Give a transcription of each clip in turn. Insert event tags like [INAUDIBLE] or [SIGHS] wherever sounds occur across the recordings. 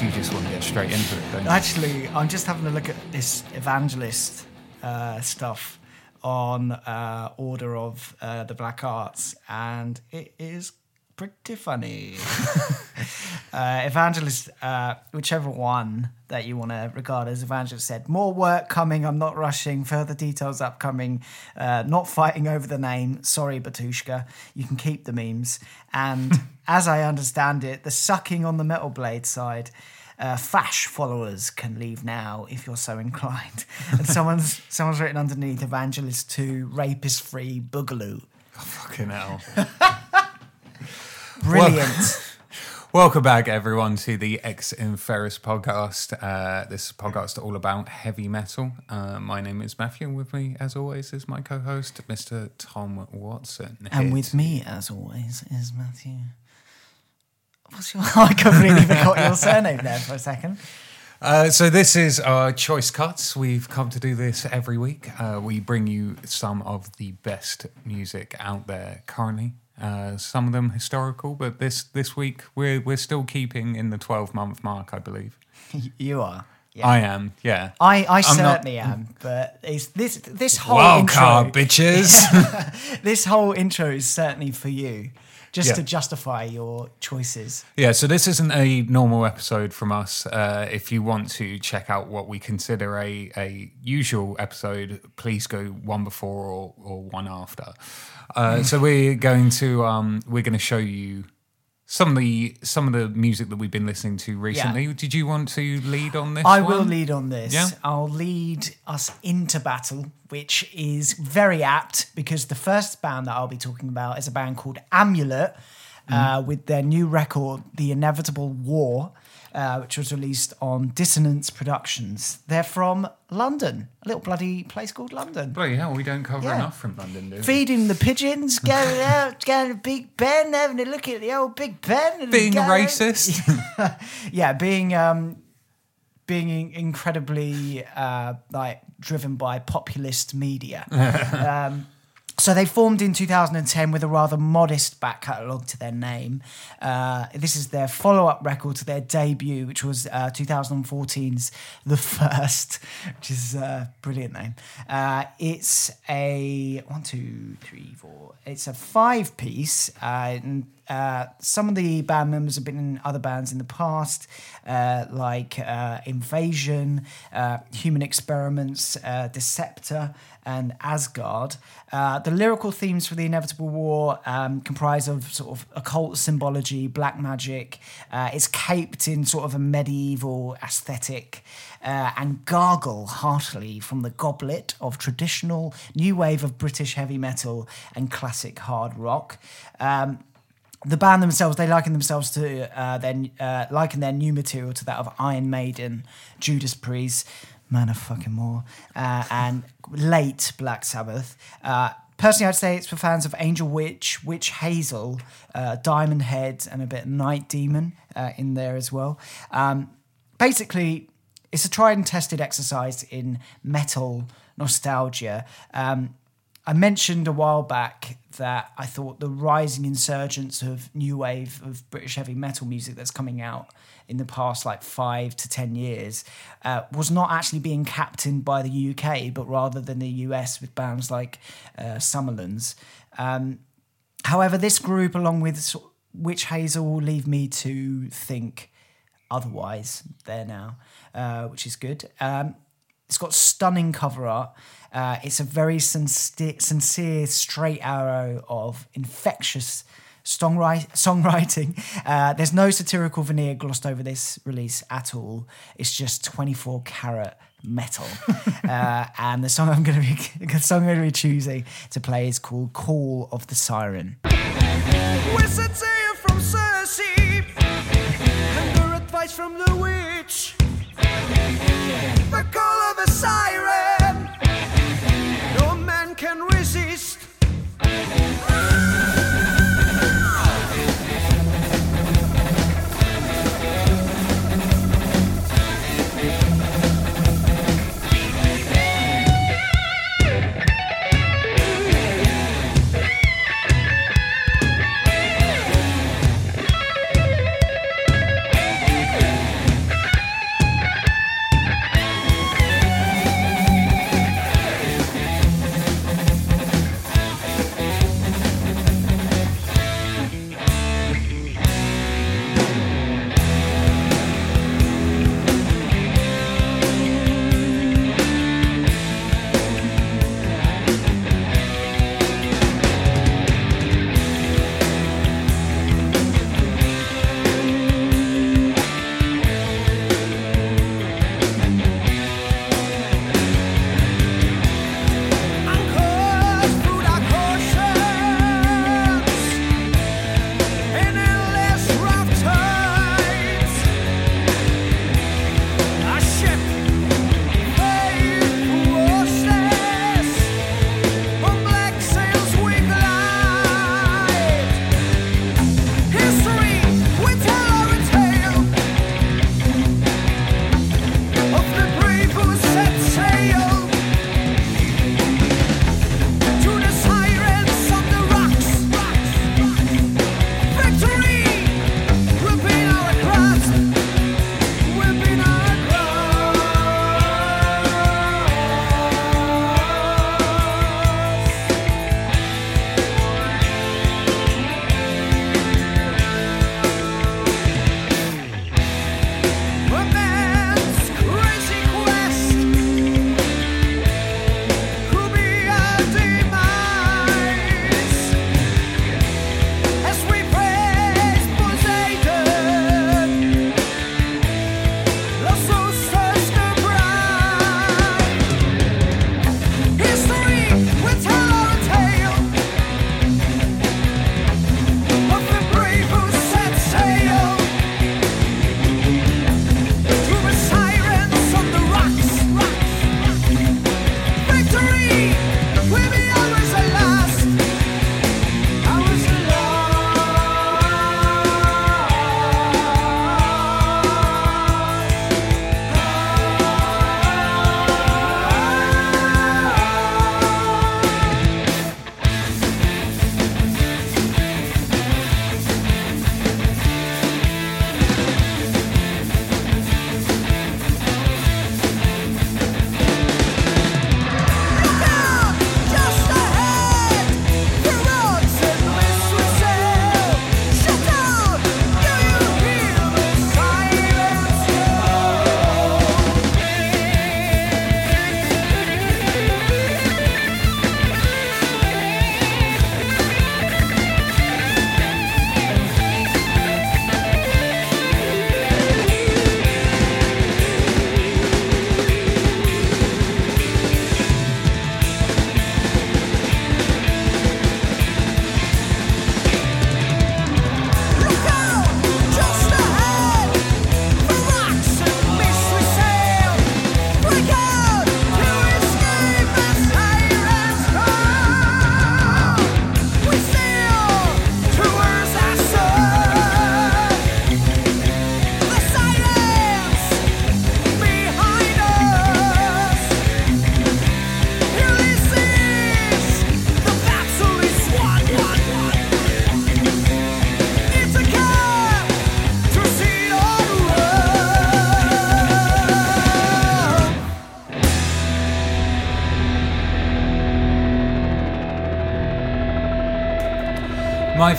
You just want to get straight into it, don't you? Actually, I'm just having a look at this evangelist uh, stuff on uh, Order of uh, the Black Arts, and it is pretty funny. [LAUGHS] [LAUGHS] uh, evangelist, uh, whichever one that you want to regard as evangelist, said more work coming. I'm not rushing. Further details upcoming. Uh, not fighting over the name. Sorry, Batushka. You can keep the memes. And [LAUGHS] as I understand it, the sucking on the metal blade side. Uh, Fash followers can leave now if you're so inclined. [LAUGHS] And someone's someone's written underneath Evangelist 2 rapist free boogaloo. Fucking hell. Brilliant. Welcome back, everyone, to the Ex Inferis podcast. Uh, this is podcast all about heavy metal. Uh, my name is Matthew, and with me, as always, is my co host, Mr. Tom Watson. and with me, as always, is Matthew. What's your? [LAUGHS] I completely forgot your surname there for a second. Uh, so this is our choice cuts. We've come to do this every week. Uh, we bring you some of the best music out there currently. Uh, some of them historical, but this this week we're we're still keeping in the twelve month mark, I believe. [LAUGHS] You are. Yeah. I am, yeah. I, I I'm not- certainly am, but it's this this whole Wild intro, card, [LAUGHS] bitches. [LAUGHS] this whole intro is certainly for you, just Yeah. to justify your choices. Yeah, so this isn't a normal episode from us. Uh, if you want to check out what we consider a, a usual episode, please go one before or, or one after. Uh, so we're going to um, we're going to show you some of the some of the music that we've been listening to recently. Did you want to lead on this? I one? will lead on this. Yeah? I'll lead us into battle, which is very apt because the first band that I'll be talking about is a band called Amulet uh, with their new record, The Inevitable War, uh, which was released on Dissonance Productions. They're from London, a little bloody place called London. Bloody hell, we don't cover Yeah. enough from London, do we? Feeding the pigeons, [LAUGHS] going out, going to Big Ben, having a look at the old Big Ben. Being racist. [LAUGHS] yeah, being um, being incredibly uh, like driven by populist media. [LAUGHS] um, so they formed in 2010 with a rather modest back catalogue to their name. Uh, this is their follow-up record to their debut, which was uh, 2014's The First, which is a brilliant name. Uh, it's a one, two, three, four. It's a five-piece. Uh, uh, some of the band members have been in other bands in the past, uh, like uh, Invasion, uh, Human Experiments, uh, Deceptor, and Asgard. The lyrical themes for the Inevitable War um, comprise of sort of occult symbology, black magic. It's caped in sort of a medieval aesthetic. And gargle heartily from the goblet of traditional new wave of British heavy metal and classic hard rock. Um, the band themselves they liken themselves to uh, their uh, liken their new material to that of Iron Maiden, Judas Priest, Man of fucking more, uh, and late Black Sabbath. Uh, personally, I'd say it's for fans of Angel Witch, Witch Hazel, uh, Diamond Head, and a bit Night Demon uh, in there as well. Um, basically, it's a tried and tested exercise in metal nostalgia. Um, I mentioned a while back that I thought the rising insurgence of new wave of British heavy metal music that's coming out in the past like five to ten years uh, was not actually being captained by the UK, but rather than the US with bands like uh, Summerlands. Um, however, this group, along with Witch Hazel, leave me to think otherwise there now, uh, which is good. Um, it's got stunning cover art. Uh, it's a very sincere, sincere, straight arrow of infectious songwriting. Uh, there's no satirical veneer glossed over this release at all. It's just 24 karat metal. [LAUGHS] uh, and the song I'm going to be [LAUGHS] the song I'm going to be choosing to play is called "Call of the Siren." Wizard tale from Cersei And her advice from the witch The call of a siren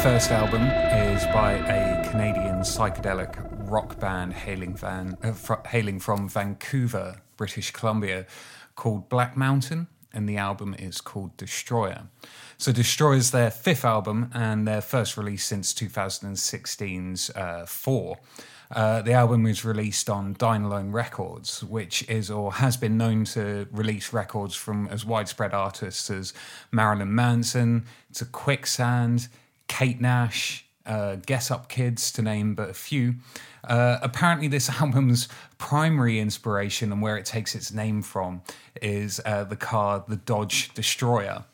first album is by a Canadian psychedelic rock band hailing, van, uh, fr- hailing from Vancouver, British Columbia, called Black Mountain, and the album is called Destroyer. So, Destroyer is their fifth album and their first release since 2016's uh, Four. Uh, the album was released on Dine Alone Records, which is or has been known to release records from as widespread artists as Marilyn Manson to Quicksand, Kate Nash, uh, Get Up Kids, to name but a few. Uh, apparently, this [LAUGHS] album's primary inspiration and where it takes its name from is uh, the car, the Dodge Destroyer.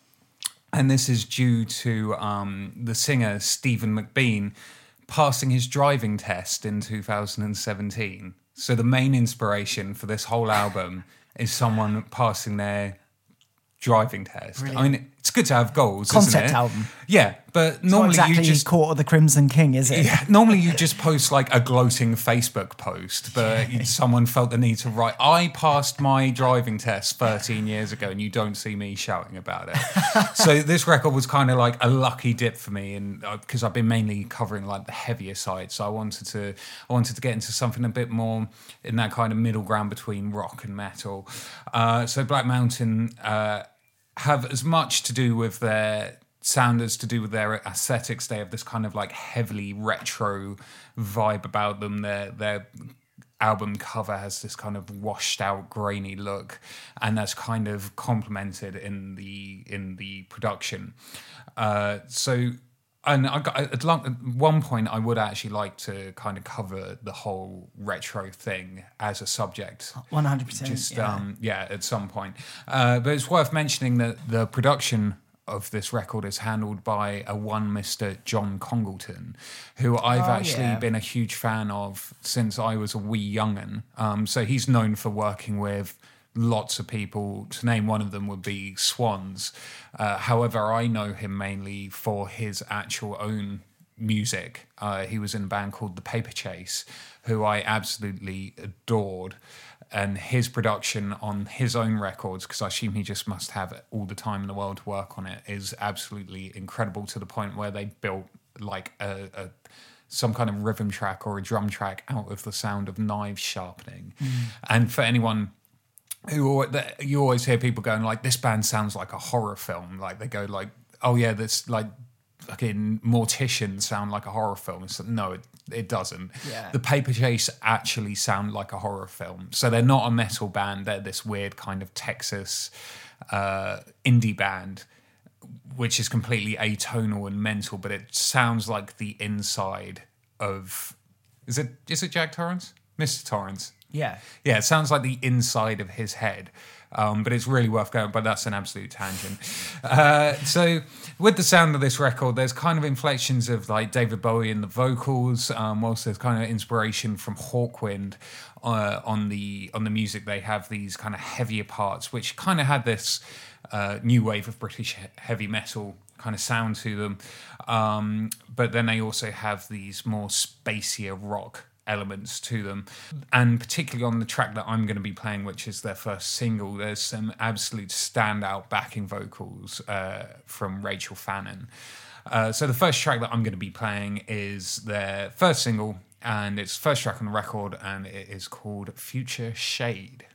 And this is due to um, the singer Stephen McBean passing his driving test in 2017. So the main inspiration for this whole album is someone passing their driving test. I mean, it's good to have goals, isn't Concept it? album. Yeah, but normally exactly you just Court of the Crimson King, is it? yeah, normally you just post like a gloating Facebook post, but someone felt the need to write, I passed my driving test 13 years ago and you don't see me shouting about it. [LAUGHS] so this record was kind of like a lucky dip for me and because I've been mainly covering like the heavier side. So I wanted to, I wanted to get into something a bit more in that kind of middle ground between rock and metal. Uh, so Black Mountain, uh, have as much to do with their sound as to do with their aesthetics. They have this kind of like heavily retro vibe about them. Their their album cover has this kind of washed out grainy look and that's kind of complemented in the in the production uh, so and I got, at long- at one point I would actually like to kind of cover the whole retro thing as a subject 100%. just yeah. um yeah at some point uh, but it's worth mentioning that the production of this record is handled by a one Mr. John Congleton, who I've Oh, actually yeah. been a huge fan of since I was a wee young'un. Um, so he's known for working with lots of people. To name one of them would be Swans. Uh, however, I know him mainly for his actual own music. Uh, he was in a band called The Paper Chase, who I absolutely adored. And his production on his own records, because I assume he just must have all the time in the world to work on it, is absolutely incredible to the point where they built like a, a some kind of rhythm track or a drum track out of the sound of knives sharpening. And for anyone who you always hear people going like this band sounds like a horror film. Like they go like oh yeah this like fucking mortician sound like a horror film. Like, no it, it doesn't. Yeah. the paper chase actually sound like a horror film. So they're not a metal band. They're this weird kind of texas uh, indie band which is completely atonal and mental but it sounds like the inside of is it is it jack torrance? Mr torrance yeah. yeah, it sounds like the inside of his head. Um, but it's really worth going. But that's an absolute tangent. Uh, so, with the sound of this record, there's kind of inflections of like David Bowie in the vocals, um, whilst there's kind of inspiration from Hawkwind uh, on the on the music. They have these kind of heavier parts, which kind of had this uh, new wave of British he- heavy metal kind of sound to them. Um, but then they also have these more spacier rock elements to them. And particularly on the track that I'm going to be playing, which is their first single, there's some absolute standout backing vocals uh, from Rachel Fannin. Uh, so the first track that I'm going to be playing is their first single, and it's first track on the record, and it is called Future Shade.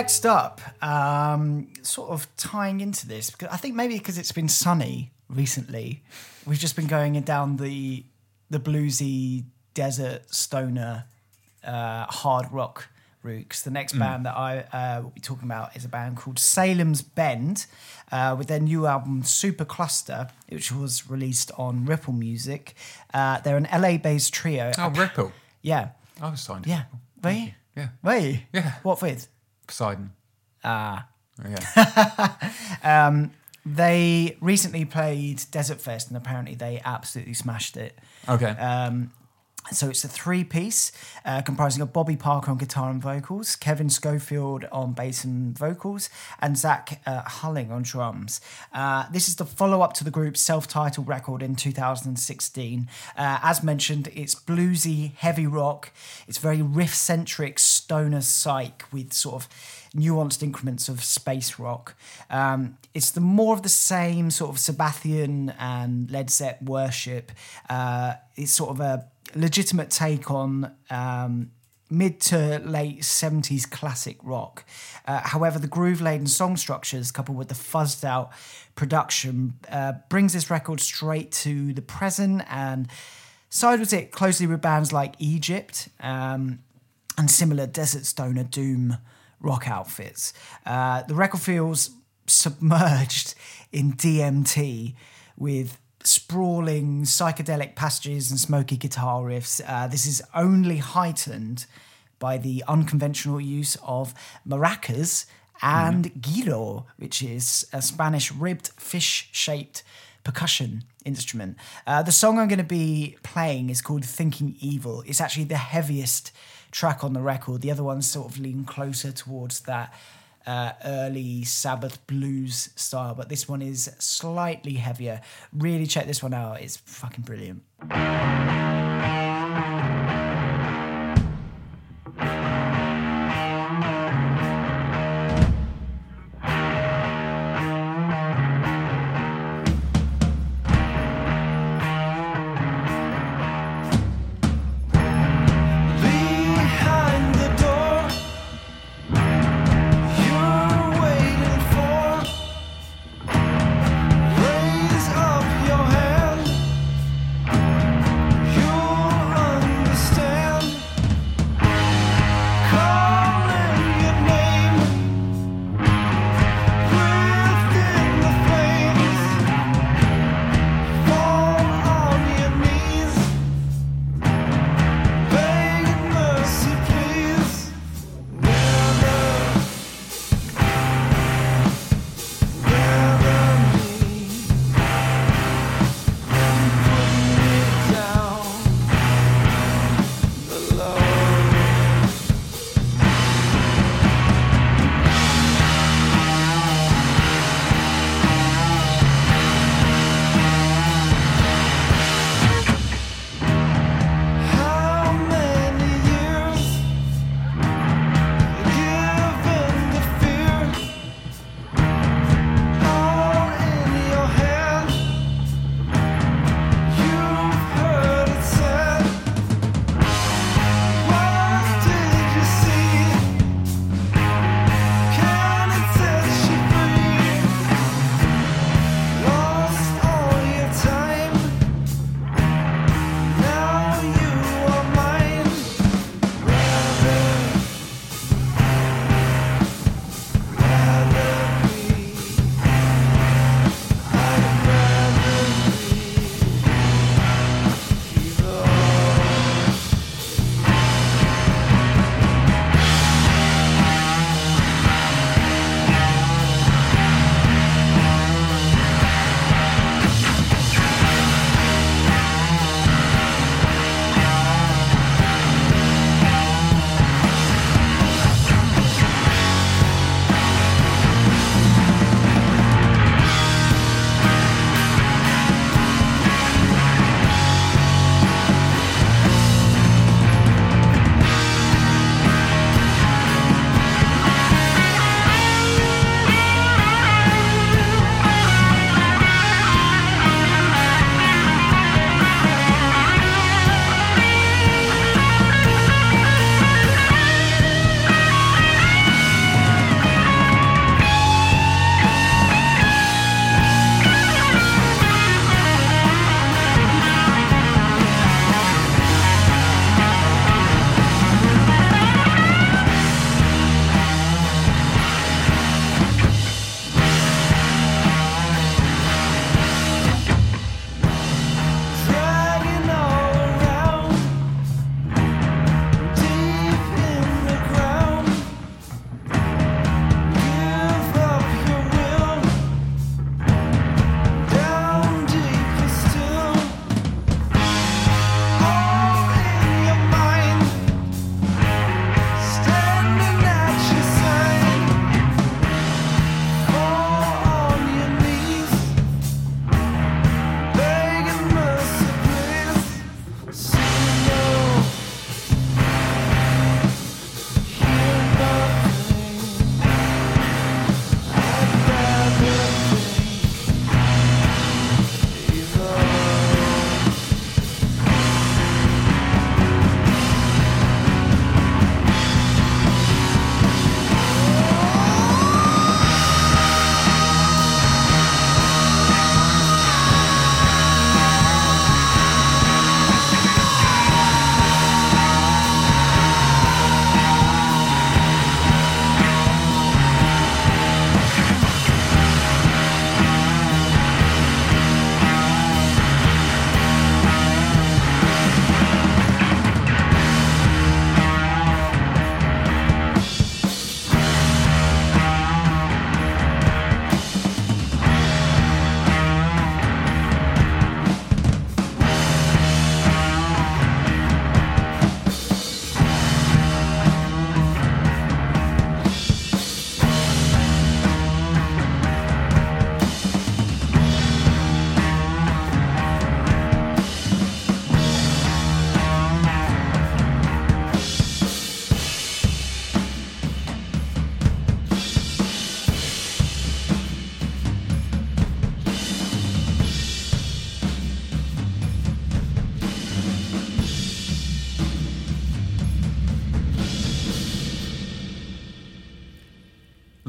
Next up, um, sort of tying into this, because I think maybe because it's been sunny recently, we've just been going down the the bluesy desert stoner uh, hard rock route. the next band that I uh, will be talking about is a band called Salem's Bend, uh, with their new album Supercluster, which was released on Ripple Music. Uh, they're an LA-based trio. Oh, Ripple. Yeah, I was signed. yeah. Ripple. Were you? Yeah. Were you? Yeah. What with? Poseidon. Ah. Yeah. [LAUGHS] um, They recently played Desert Fest and apparently they absolutely smashed it. Okay. Um, so it's a three piece uh, comprising of Bobby Parker on guitar and vocals, Kevin Schofield on bass and vocals, and Zach uh, Hulling on drums. Uh, this is the follow up to the group's self titled record in 2016. Uh, as mentioned, it's bluesy, heavy rock. It's very riff centric stoner psych with sort of nuanced increments of space rock. Um, it's the more of the same sort of Sabbathian and Led Zepp worship. Uh, it's sort of a legitimate take on um, mid to late 70s classic rock. Uh, however, the groove laden song structures, coupled with the fuzzed out production, uh, brings this record straight to the present and sidles it closely with bands like Egypt um, and similar desert stoner doom rock outfits. Uh, the record feels submerged in DMT with sprawling psychedelic passages and smoky guitar riffs. Uh, this is only heightened by the unconventional use of maracas and guiro, which is a Spanish ribbed fish shaped percussion instrument. Uh, the song I'm going to be playing is called Thinking Evil. It's actually the heaviest track on the record. The other ones sort of lean closer towards that uh, early Sabbath blues style, but this one is slightly heavier. Really check this one out. It's fucking brilliant.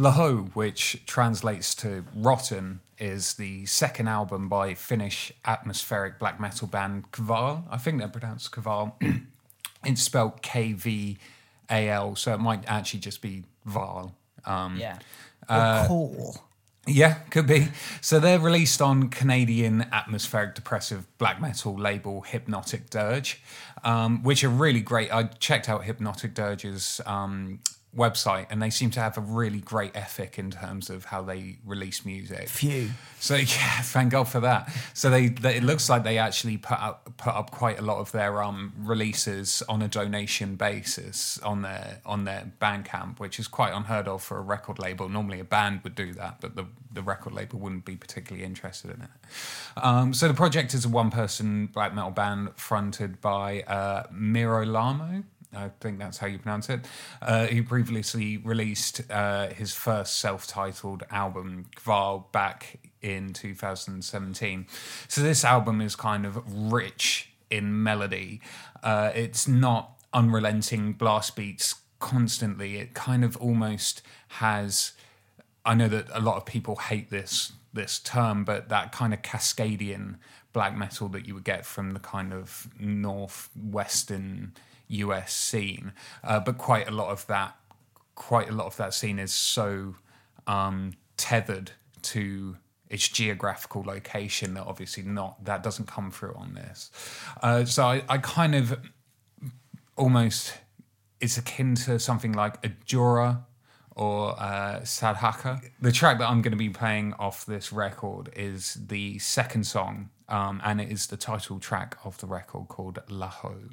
Laho, which translates to Rotten, is the second album by Finnish atmospheric black metal band Kval. I think they're pronounced Kval. [CLEARS THROAT] it's spelled K V A L, so it might actually just be Val. Um, Yeah. Uh, Or cool. yeah, could be. So they're released on Canadian atmospheric depressive black metal label Hypnotic Dirge, um, which are really great. I checked out Hypnotic Dirge's um, website, and they seem to have a really great ethic in terms of how they release music. Few. So [LAUGHS] yeah, thank God for that. So they, they it looks like they actually put up put up quite a lot of their um releases on a donation basis on their on their Bandcamp, which is quite unheard of for a record label. Normally a band would do that, but the the record label wouldn't be particularly interested in it. Um, so the project is a one person black metal band fronted by uh, Miro Lamo. I think that's how you pronounce it. Uh, he previously released uh, his first self-titled album, Kval, back in 2017. So this album is kind of rich in melody. Uh, it's not unrelenting blast beats constantly. It kind of almost has. I know that a lot of people hate this this term, but that kind of Cascadian black metal that you would get from the kind of northwestern US scene, uh, but quite a lot of that, quite a lot of that scene is so um, tethered to its geographical location that obviously not that doesn't come through on this. Uh, so I, I kind of almost it's akin to something like a Jura or uh, Sadhaka. The track that I'm going to be playing off this record is the second song, um, and it is the title track of the record called Laho.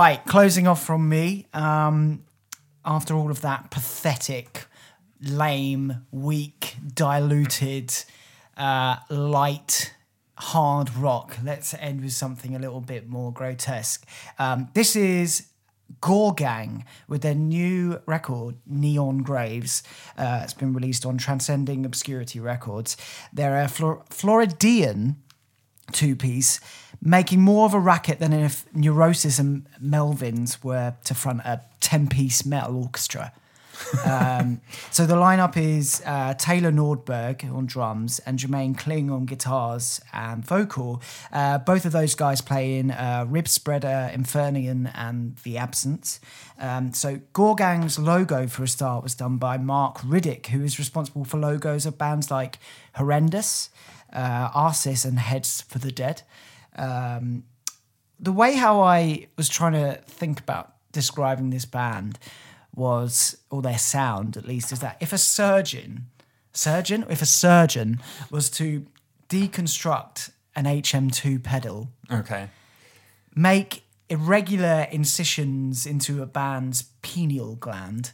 Right, closing off from me. Um, after all of that pathetic, lame, weak, diluted, uh, light, hard rock, let's end with something a little bit more grotesque. Um, this is Goregang with their new record, Neon Graves. Uh, it's been released on Transcending Obscurity Records. They're a Flor- Floridian two piece, making more of a racket than if Neurosis and Melvins were to front a 10 piece metal orchestra. um, [LAUGHS] so the lineup is uh, Taylor Nordberg on drums and Jermaine Kling on guitars and vocal. Uh, both of those guys play in uh, Rib Spreader, Infernaeon, and The Absence. Um, so Goregang's logo for a start was done by Mark Riddick, who is responsible for logos of bands like Horrendous, uh, Arsis, and Heads for the Dead. Um, the way how I was trying to think about describing this band was, or their sound at least, is that if a surgeon, surgeon, if a surgeon was to deconstruct an HM2 pedal, Okay. make irregular incisions into a band's pineal gland,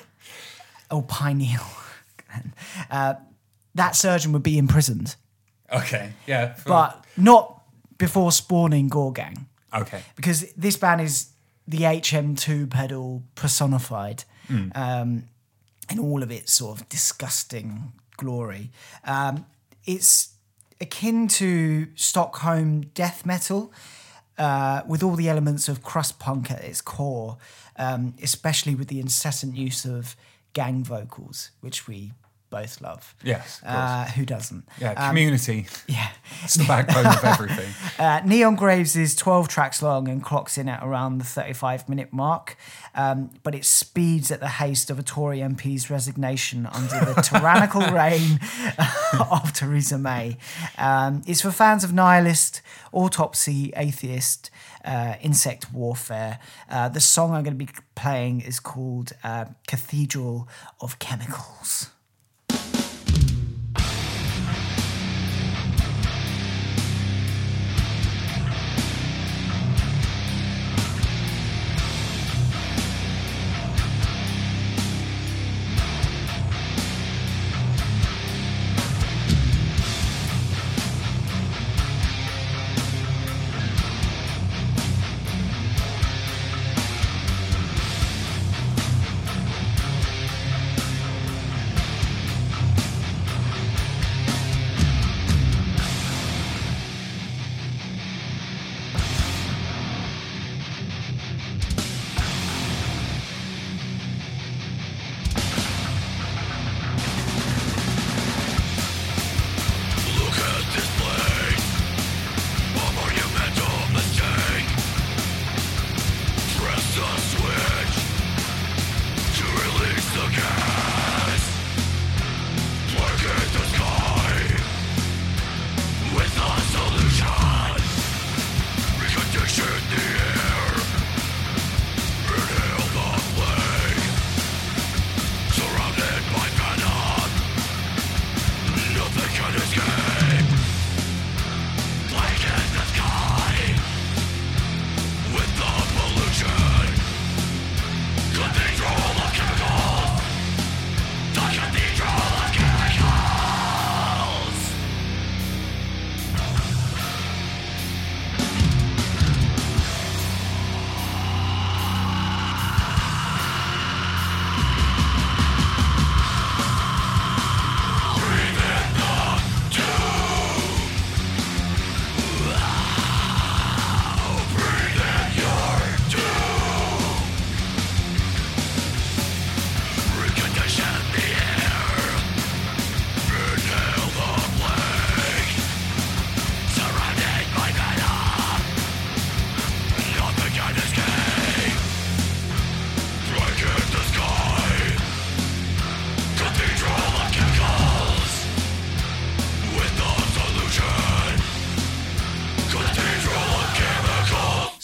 [LAUGHS] or pineal, gland, uh, that surgeon would be imprisoned, Okay. Yeah. but not before spawning Goregang okay. because this band is the HM2 pedal personified um, in all of its sort of disgusting glory. Um, it's akin to Stockholm death metal. Uh, with all the elements of crust punk at its core, um, especially with the incessant use of gang vocals, which we both love. Yes. Of. Uh, who doesn't? yeah. Community. Yeah. It's the backbone of everything. [LAUGHS] Uh, Neon Graves is 12 tracks long and clocks in at around the 35 minute mark, um, but it speeds at the haste of a Tory MP's resignation under the [LAUGHS] tyrannical reign [LAUGHS] of Theresa May. Um, it's for fans of nihilist, autopsy, atheist, uh, insect warfare. Uh, the song I'm going to be playing is called uh, Cathedral of Chemicals.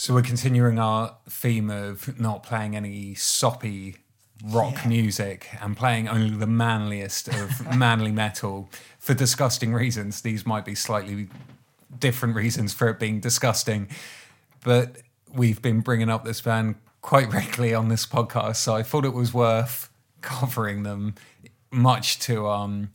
So we're continuing our theme of not playing any soppy rock Yeah. music and playing only the manliest of [LAUGHS] manly metal for disgusting reasons. These might be slightly different reasons for it being disgusting, but we've been bringing up this band quite regularly on this podcast, so I thought it was worth covering them, much to um,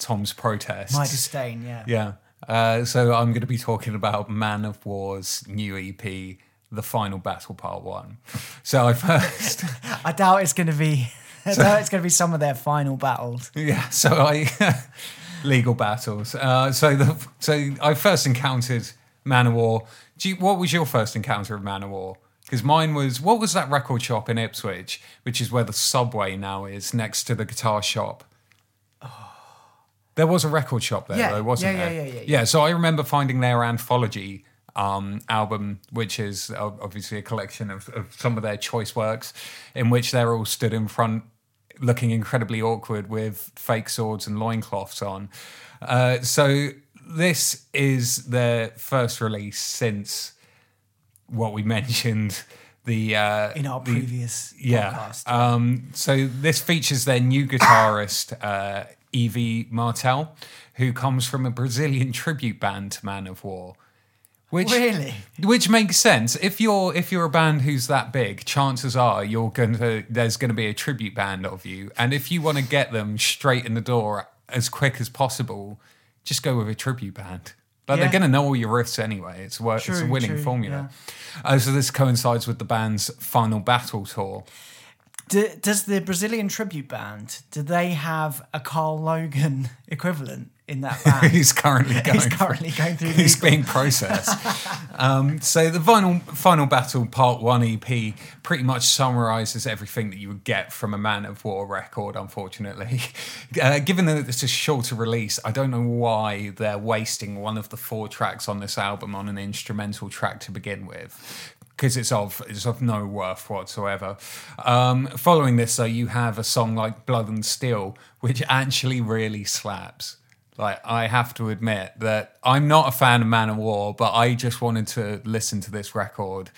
Tom's protest. My disdain, yeah. Yeah. Uh, so I'm going to be talking about Manowar's new EP, The Final Battle Part One. So I first, [LAUGHS] I doubt it's going to be. I doubt it's going to be some of their final battles. yeah. So I [LAUGHS] legal battles. Uh, so the so I first encountered Manowar. Do you, what was your first encounter of Manowar? Because mine was what was that record shop in Ipswich, which is where the subway now is, next to the guitar shop. [SIGHS] There was a record shop there, Yeah, though, wasn't yeah, there? yeah, yeah, yeah, Yeah, so I remember finding their anthology um, album, which is obviously a collection of, of some of their choice works, in which they're all stood in front, looking incredibly awkward with fake swords and loincloths on. Uh, so this is their first release since what we [LAUGHS] mentioned. The uh, In our the- previous yeah. podcast. Um, so this features their new guitarist, uh, E.V. Martel, who comes from a Brazilian tribute band to Manowar. Which, Really? Which makes sense. If you're if you're a band who's that big, chances are you're going to there's going to be a tribute band of you, and if you want to get them straight in the door as quick as possible, just go with a tribute band. But Yeah. they're going to know all your riffs anyway. It's a, wor- it's a winning true, formula. Uh, so this coincides with the band's final battle tour. Do, does the Brazilian tribute band? Do they have a Karl Logan [LAUGHS] equivalent in that [LAUGHS] band? He's currently going. He's currently going through [LAUGHS] He's legal- being processed. [LAUGHS] um, so the final final battle part one EP pretty much summarizes everything that you would get from a Manowar record. Unfortunately, uh, given that it's a shorter release, I don't know why they're wasting one of the four tracks on this album on an instrumental track to begin with. Because it's of it's of no worth whatsoever. Um, following this, though, you have a song like "Blood and Steel," which actually really slaps. Like I have to admit that I'm not a fan of Manowar, but I just wanted to listen to this record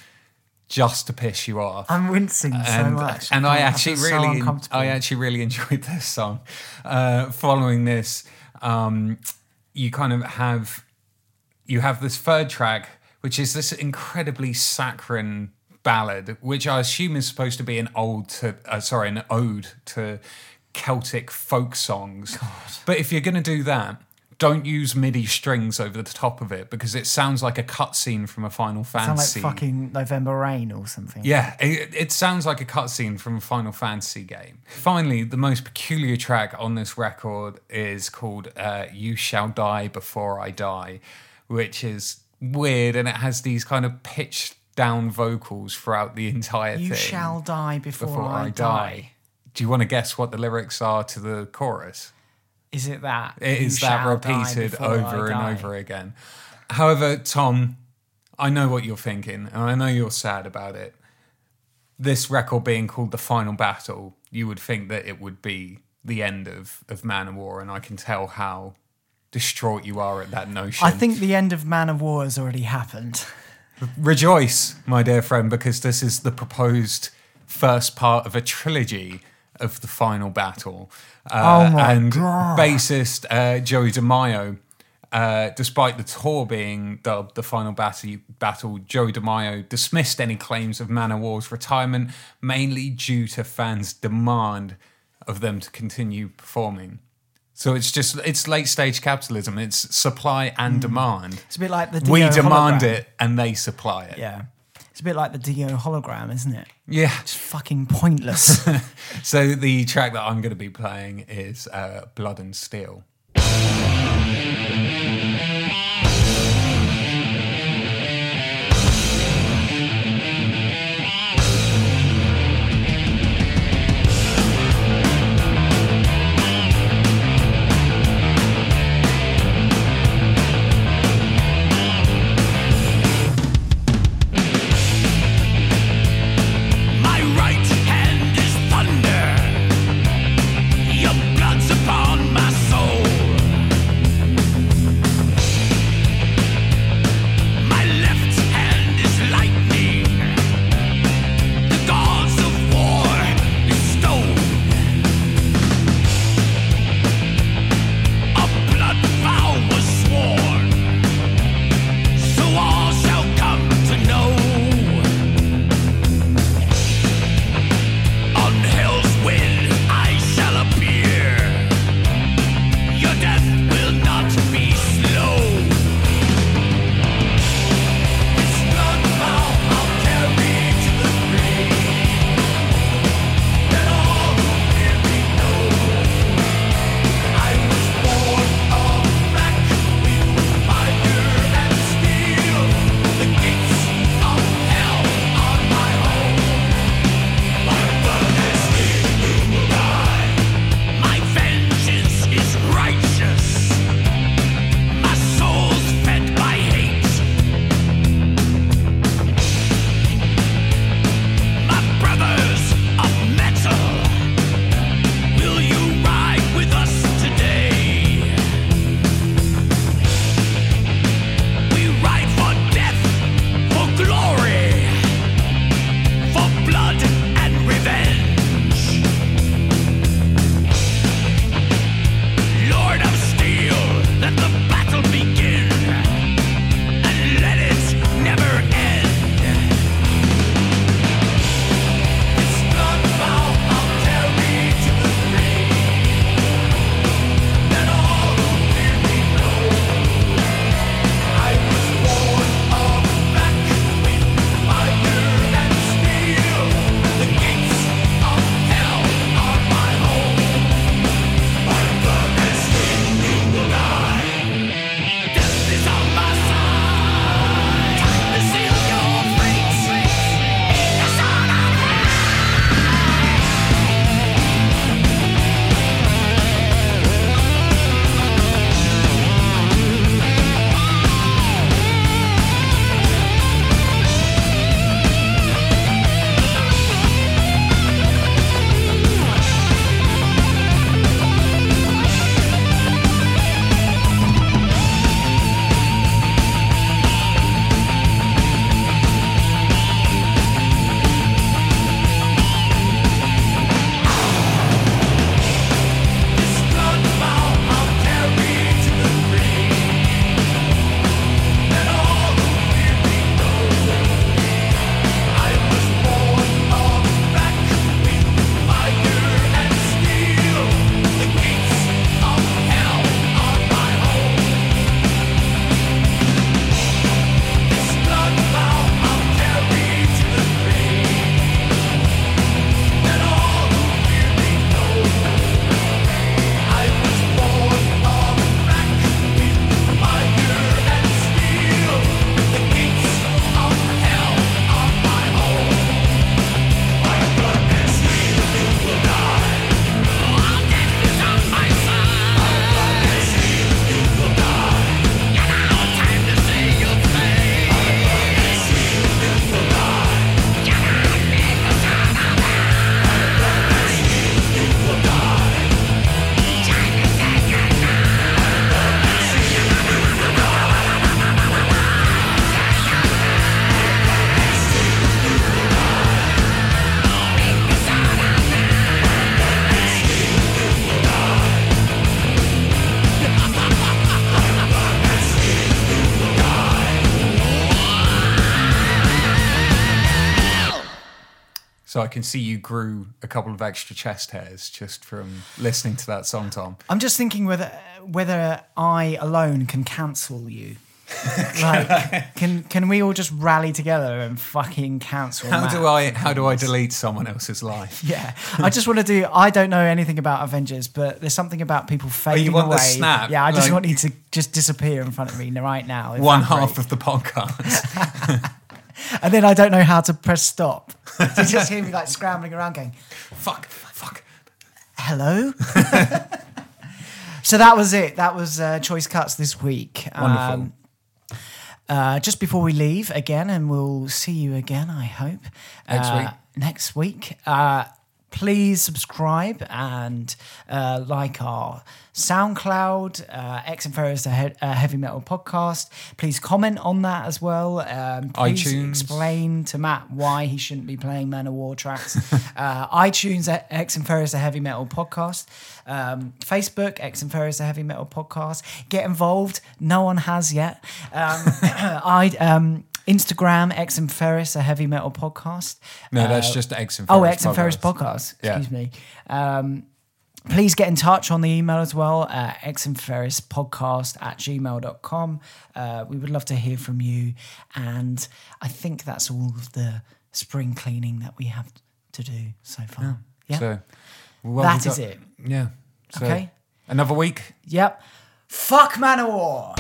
just to piss you off. I'm wincing so and, much. and I feel actually really, uncomfortable. I actually really enjoyed this song. Uh, following this, um, you kind of have you have this third track, which is this incredibly saccharine ballad, which I assume is supposed to be an old to, uh, sorry, an ode to Celtic folk songs. But if you're going to do that, don't use MIDI strings over the top of it because it sounds like a cutscene from a Final Fantasy. Sound like fucking November Rain or something. Yeah, it, it sounds like a cutscene from a Final Fantasy game. Finally, the most peculiar track on this record is called uh, You Shall Die Before I Die, which is weird and it has these kind of pitched down vocals throughout the entire You thing. You shall die before, before I, I die. die. Do you want to guess what the lyrics are to the chorus? Is it that? It is that repeated over and over again. However, Tom, I know what you're thinking, and I know you're sad about it. This record being called The Final Battle, you would think that it would be the end of, of Manowar, and I can tell how distraught you are at that notion. I think the end of Manowar has already happened. Rejoice, my dear friend, because this is the proposed first part of a trilogy of the final battle. Uh, Oh and God. bassist uh, Joey DeMaio, uh, despite the tour being dubbed the final battle, battle, Joey DeMaio dismissed any claims of Manowar's retirement, mainly due to fans' demand of them to continue performing. So it's just it's late stage capitalism. It's supply and demand It's a bit like the Dio we demand hologram. it and they supply it. Yeah. It's a bit like the Dio hologram, isn't it? Yeah. It's fucking pointless. [LAUGHS] So the track that I'm going to be playing is uh, Blood and Steel. So I can see you grew a couple of extra chest hairs just from listening to that song, Tom. I'm just thinking whether whether I alone can cancel you. [LAUGHS] like, can can we all just rally together and fucking cancel? How Matt? do I how do I delete someone else's life? Yeah, I just want to do. I don't know anything about Avengers, but there's something about people oh, fading Oh, want the away. snap, Yeah, I just like- want you to just disappear in front of me right now. One half of the podcast. [LAUGHS] and then I don't know how to press stop. [LAUGHS] you just hear me like scrambling around, going, fuck, fuck. "Hello." [LAUGHS] so that was it. That was uh, choice cuts this week. Wonderful. Um, uh, just before we leave again, and we'll see you again, I hope. Next uh, week. Next week. Uh, please subscribe and uh, like our SoundCloud, uh, Ex Inferis, the he- uh, heavy metal podcast. Please comment on that as well. Um, please iTunes. explain to Matt why he shouldn't be playing Manowar tracks. [LAUGHS] uh, iTunes, Ex Inferis, the heavy metal podcast. Um, Facebook, Ex Inferis, the heavy metal podcast. Get involved. No one has yet. Um, [COUGHS] I. Instagram, Ex Inferis, a heavy metal podcast. No, that's just Ex Inferis. Oh, Ferris Ex Inferis podcast. podcast. Yeah. Excuse me. Um, please get in touch on the email as well, uh, Ex Inferis podcast at gmail.com. Uh, we would love to hear from you. And I think that's all of the spring cleaning that we have to do so far. Yeah. So well, That is got- it. Yeah. So, Okay. Another week. Yep. Fuck Manowar.